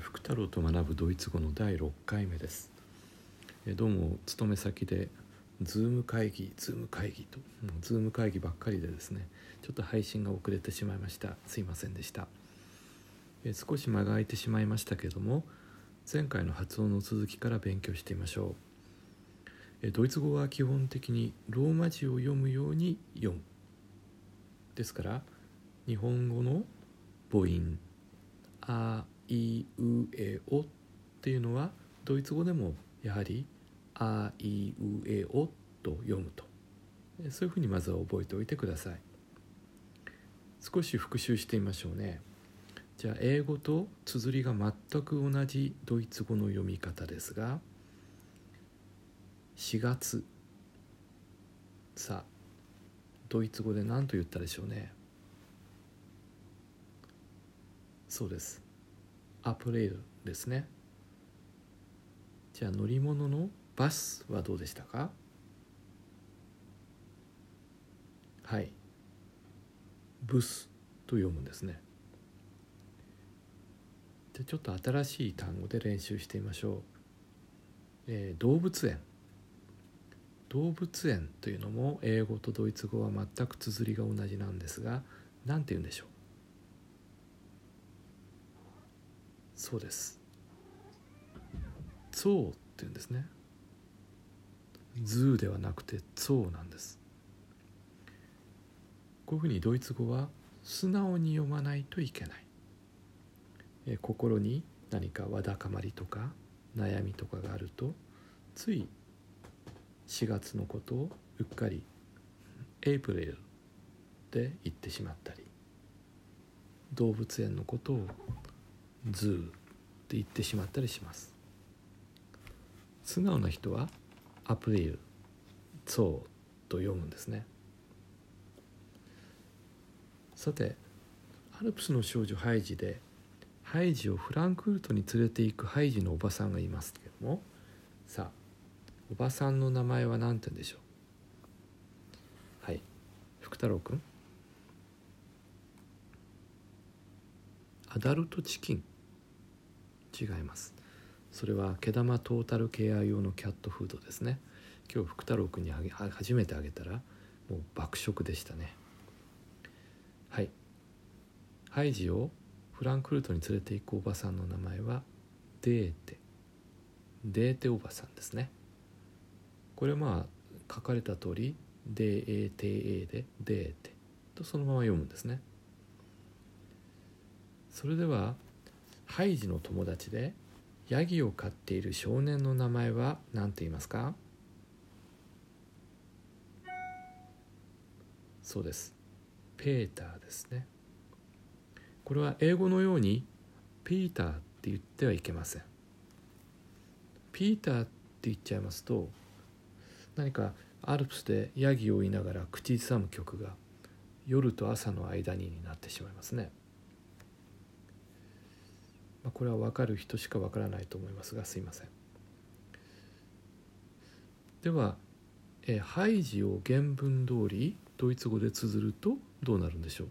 福太郎と学ぶドイツ語の第6回目です。えどうも勤め先で Zoom 会議 Zoom 会議ともう Zoom 会議ばっかりでですねちょっと配信が遅れてしまいました。すいませんでした。少し間が空いてしまいましたけども前回の発音の続きから勉強してみましょう。えドイツ語は基本的にローマ字を読むように読む。ですから日本語の母音あいうえおっていうのはドイツ語でもやはりあいうえおと読むと。そういうふうにまずは覚えておいてください。少し復習してみましょうね。じゃあ英語と綴りが全く同じドイツ語の読み方ですが4月さあドイツ語で何と言ったでしょうね。そうです。アプレイルですね。じゃあ乗り物のバスはどうでしたか？はい。ブスと読むんですね。でちょっと新しい単語で練習してみましょう、えー、動物園。動物園というのも英語とドイツ語は全く綴りが同じなんですが何て言うんでしょう？そうです。 Zoo って言うんですね。 zoo ではなくて Zoo なんです。こういうふうにドイツ語は素直に読まないといけない。え心に何かわだかまりとか悩みとかがあるとつい4月のことをうっかり April で言ってしまったり動物園のことを zoo って言ってしまったりします。素直な人は April Zoo と読むんですね。さてアルプスの少女ハイジでハイジをフランクフルトに連れて行くハイジのおばさんがいますけどもさあおばさんの名前は何て言うんでしょう？はい福太郎くん？アダルトチキン。違います。それは毛玉トータルケア用のキャットフードですね。今日福太郎くんに初めてあげたらもう爆食でしたね。はい。ハイジをフランクフルトに連れて行くおばさんの名前はデーテ。デーテおばさんですね。これはまあ書かれた通り DATA でデーテ。とそのまま読むんですね。それではハイジの友達でヤギを飼っている少年の名前は何て言いますか？そうです。ペーターですね。これは英語のようにピーターって言ってはいけません。ピーターって言っちゃいますと何かアルプスでヤギを追いながら口ずさむ曲が夜と朝の間にになってしまいますね。まあ、これは分かる人しか分からないと思いますがすいません。では、えハイジを原文通りドイツ語で綴るとどうなるんでしょう？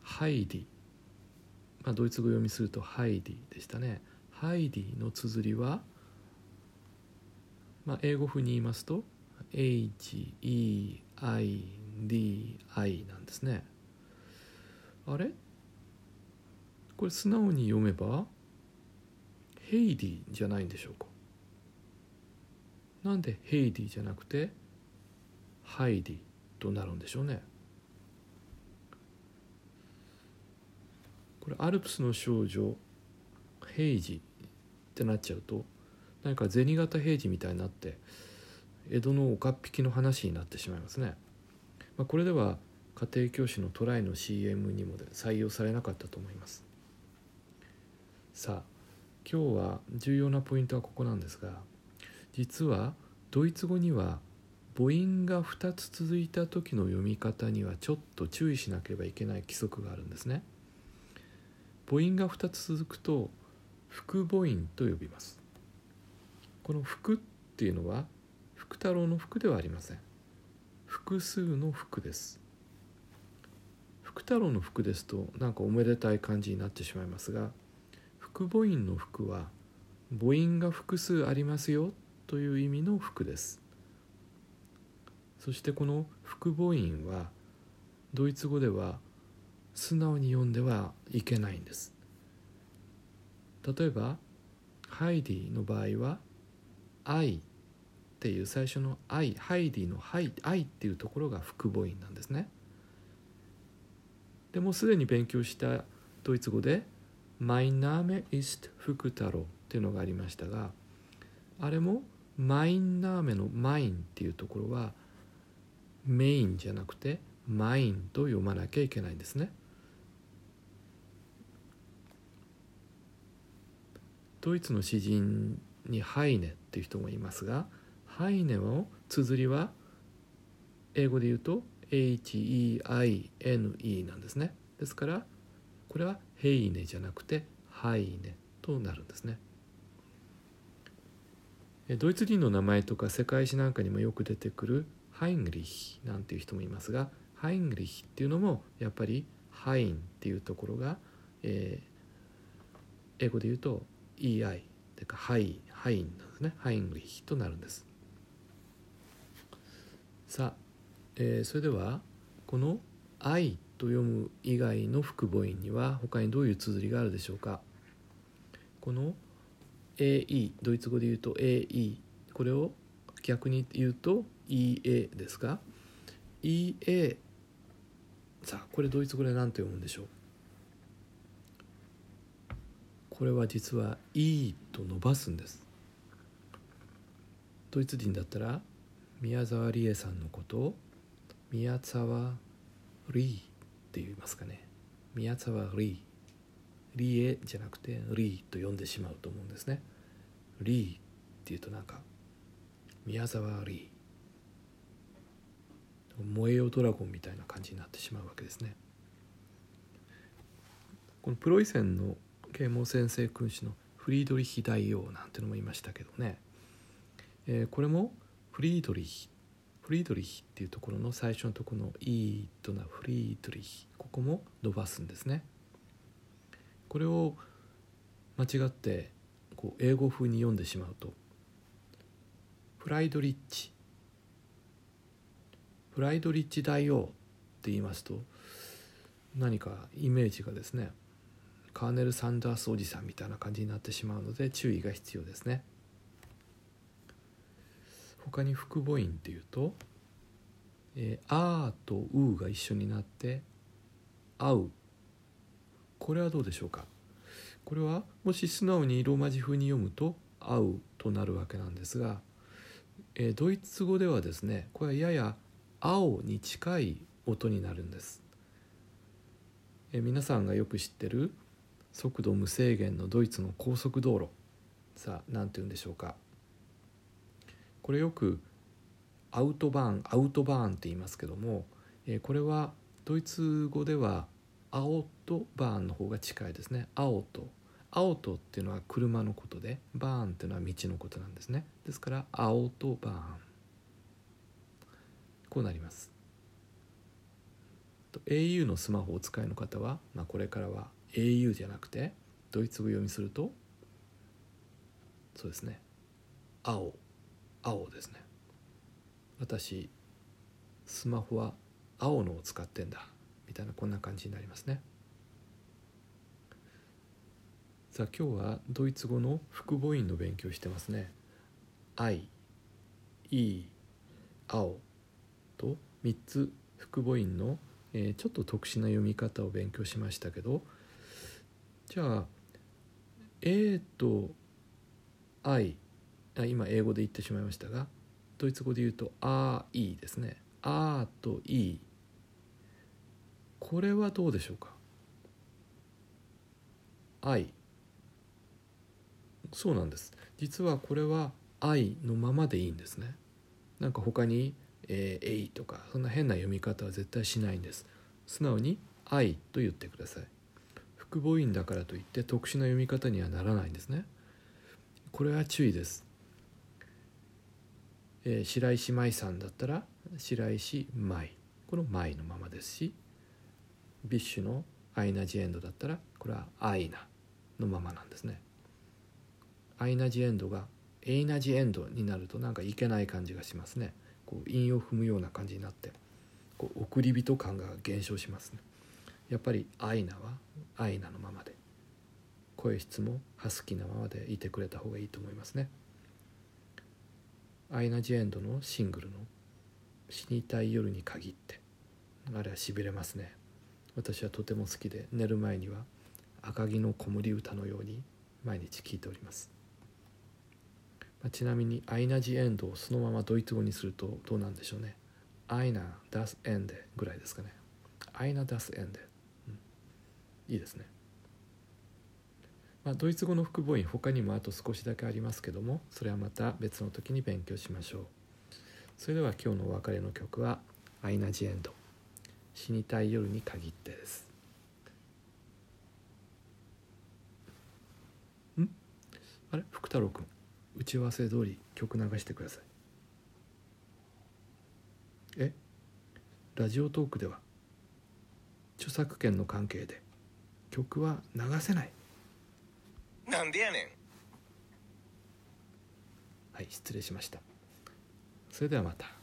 ハイディ、まあ、ドイツ語読みするとハイディでしたね。ハイディの綴りは、まあ、英語風に言いますと HEIDI なんですね。あれ？これ素直に読めばヘイディじゃないんでしょうか。なんでヘイディじゃなくてハイディとなるんでしょうね。これアルプスの少女ヘイジってなっちゃうと何か銭形平次みたいになって江戸の岡っ引きの話になってしまいますね、まあ、これでは家庭教師のトライの CM にも採用されなかったと思います。さあ今日は重要なポイントはここなんですが実はドイツ語には母音が2つ続いた時の読み方にはちょっと注意しなければいけない規則があるんですね。母音が2つ続くと複母音と呼びます。この複っていうのは福太郎の福ではありません。複数の福です。福太郎の福ですとなんかおめでたい感じになってしまいますが福母音の福は母音が複数ありますよという意味の福です。そしてこの福母音はドイツ語では素直に読んではいけないんです。例えばハイディの場合は「愛」っていう最初の「愛」ハイディの「愛」愛っていうところが複母音なんですね。でもすでに勉強したドイツ語で「Mein Name is 福太郎」っていうのがありましたがあれも「Mein Name」の「Mein」っていうところはメインじゃなくて「マイン」と読まなきゃいけないんですね。ドイツの詩人にハイネっていう人もいますがハイネの綴りは英語で言うと HEINE なんですねですからこれはヘイネじゃなくてハイネとなるんですね。ドイツ人の名前とか世界史なんかにもよく出てくるハインリヒなんていう人もいますがハインリヒっていうのもやっぱりハインっていうところが、えー、英語で言うと EI というかハイハインなんですね。ハインリヒとなるんです。さあ、えー、それではこの「アイ」と読む以外の複母音には他にどういう綴りがあるでしょうか？この AE ドイツ語で言うと AE これを逆に言うと EA ですが EA さあこれドイツ語で何て読むんでしょう？これは実は「いい」と伸ばすんです。ドイツ人だったら宮沢りえさんのことを宮沢りーって言いますかね。宮沢りー。りえじゃなくてりーと呼んでしまうと思うんですね。りーっていうとなんか宮沢りー。燃えよドラゴンみたいな感じになってしまうわけですね。このプロイセンの啓蒙先生君主のフリードリヒ大王なんてのもいましたけどね、えー、これもフリードリヒフリードリヒっていうところの最初のところの「イー」となフリードリヒここも伸ばすんですね。これを間違ってこう英語風に読んでしまうとフライドリッチ。フライドリッチ大王って言いますと何かイメージがですねカーネル・サンダースおじさんみたいな感じになってしまうので注意が必要ですね。他に複母音っていうと「えー、あ」と「う」が一緒になって「合う」これはどうでしょうか？これはもし素直にローマ字風に読むと「合う」となるわけなんですが、えー、ドイツ語ではですねこれはやや「青」に近い音になるんです、えー、皆さんがよく知ってる速度無制限のドイツの高速道路。さあ何て言うんでしょうか？これよくアウトバーンアウトバーンって言いますけども、えこれはドイツ語では青とバーンの方が近いですね。青と青とっていうのは車のことでバーンっていうのは道のことなんですね。ですから青とバーン。こうなります。au のスマホをお使いの方は、まあ、これからは au じゃなくてドイツ語読みするとそうですね。青青ですね。私スマホは青のを使ってんだ。みたいなこんな感じになりますね。さあ今日はドイツ語の複母音の勉強してますね。愛いい青と3つ複母音の、えー、ちょっと特殊な読み方を勉強しましたけどじゃあ A と I 今英語で言ってしまいましたがドイツ語で言うと「あい」ですね「あ」と「い」これはどうでしょうか「愛」そうなんです。実はこれは「愛」のままでいいんですね。なんか他に「えー、えい」とかそんな変な読み方は絶対しないんです。素直に「アイ」と言ってください。複母音だからといって特殊な読み方にはならないんですね。これは注意です、えー、白石麻衣さんだったら白石麻衣このマイのままですし BiSH のアイナ・ジ・エンドだったらこれはアイナのままなんですね。アイナ・ジ・エンドがエイナ・ジ・エンドになるとなんかいけない感じがしますね。こう韻を踏むような感じになってこう送り人感が減少しますね。やっぱりアイナはアイナのままで声質もハスキーなままでいてくれた方がいいと思いますね。アイナ・ジ・エンドのシングルの「死にたい夜に限って」あれはしびれますね。私はとても好きで寝る前には赤城の子守歌のように毎日聴いております、まあ、ちなみにアイナ・ジ・エンドをそのままドイツ語にするとどうなんでしょうね。アイナ・ダス・エンデぐらいですかね。アイナ・ダス・エンデ、うん、いいですね。まあ、ドイツ語の複母音他にもあと少しだけありますけどもそれはまた別の時に勉強しましょう。それでは今日のお別れの曲は「アイナ・ジ・エンド」「死にたい夜に限って」です。ん？あれ？福太郎君打ち合わせ通り曲流してください。え？ラジオトークでは著作権の関係で曲は流せない。なんでやねん。はい失礼しました。それではまた。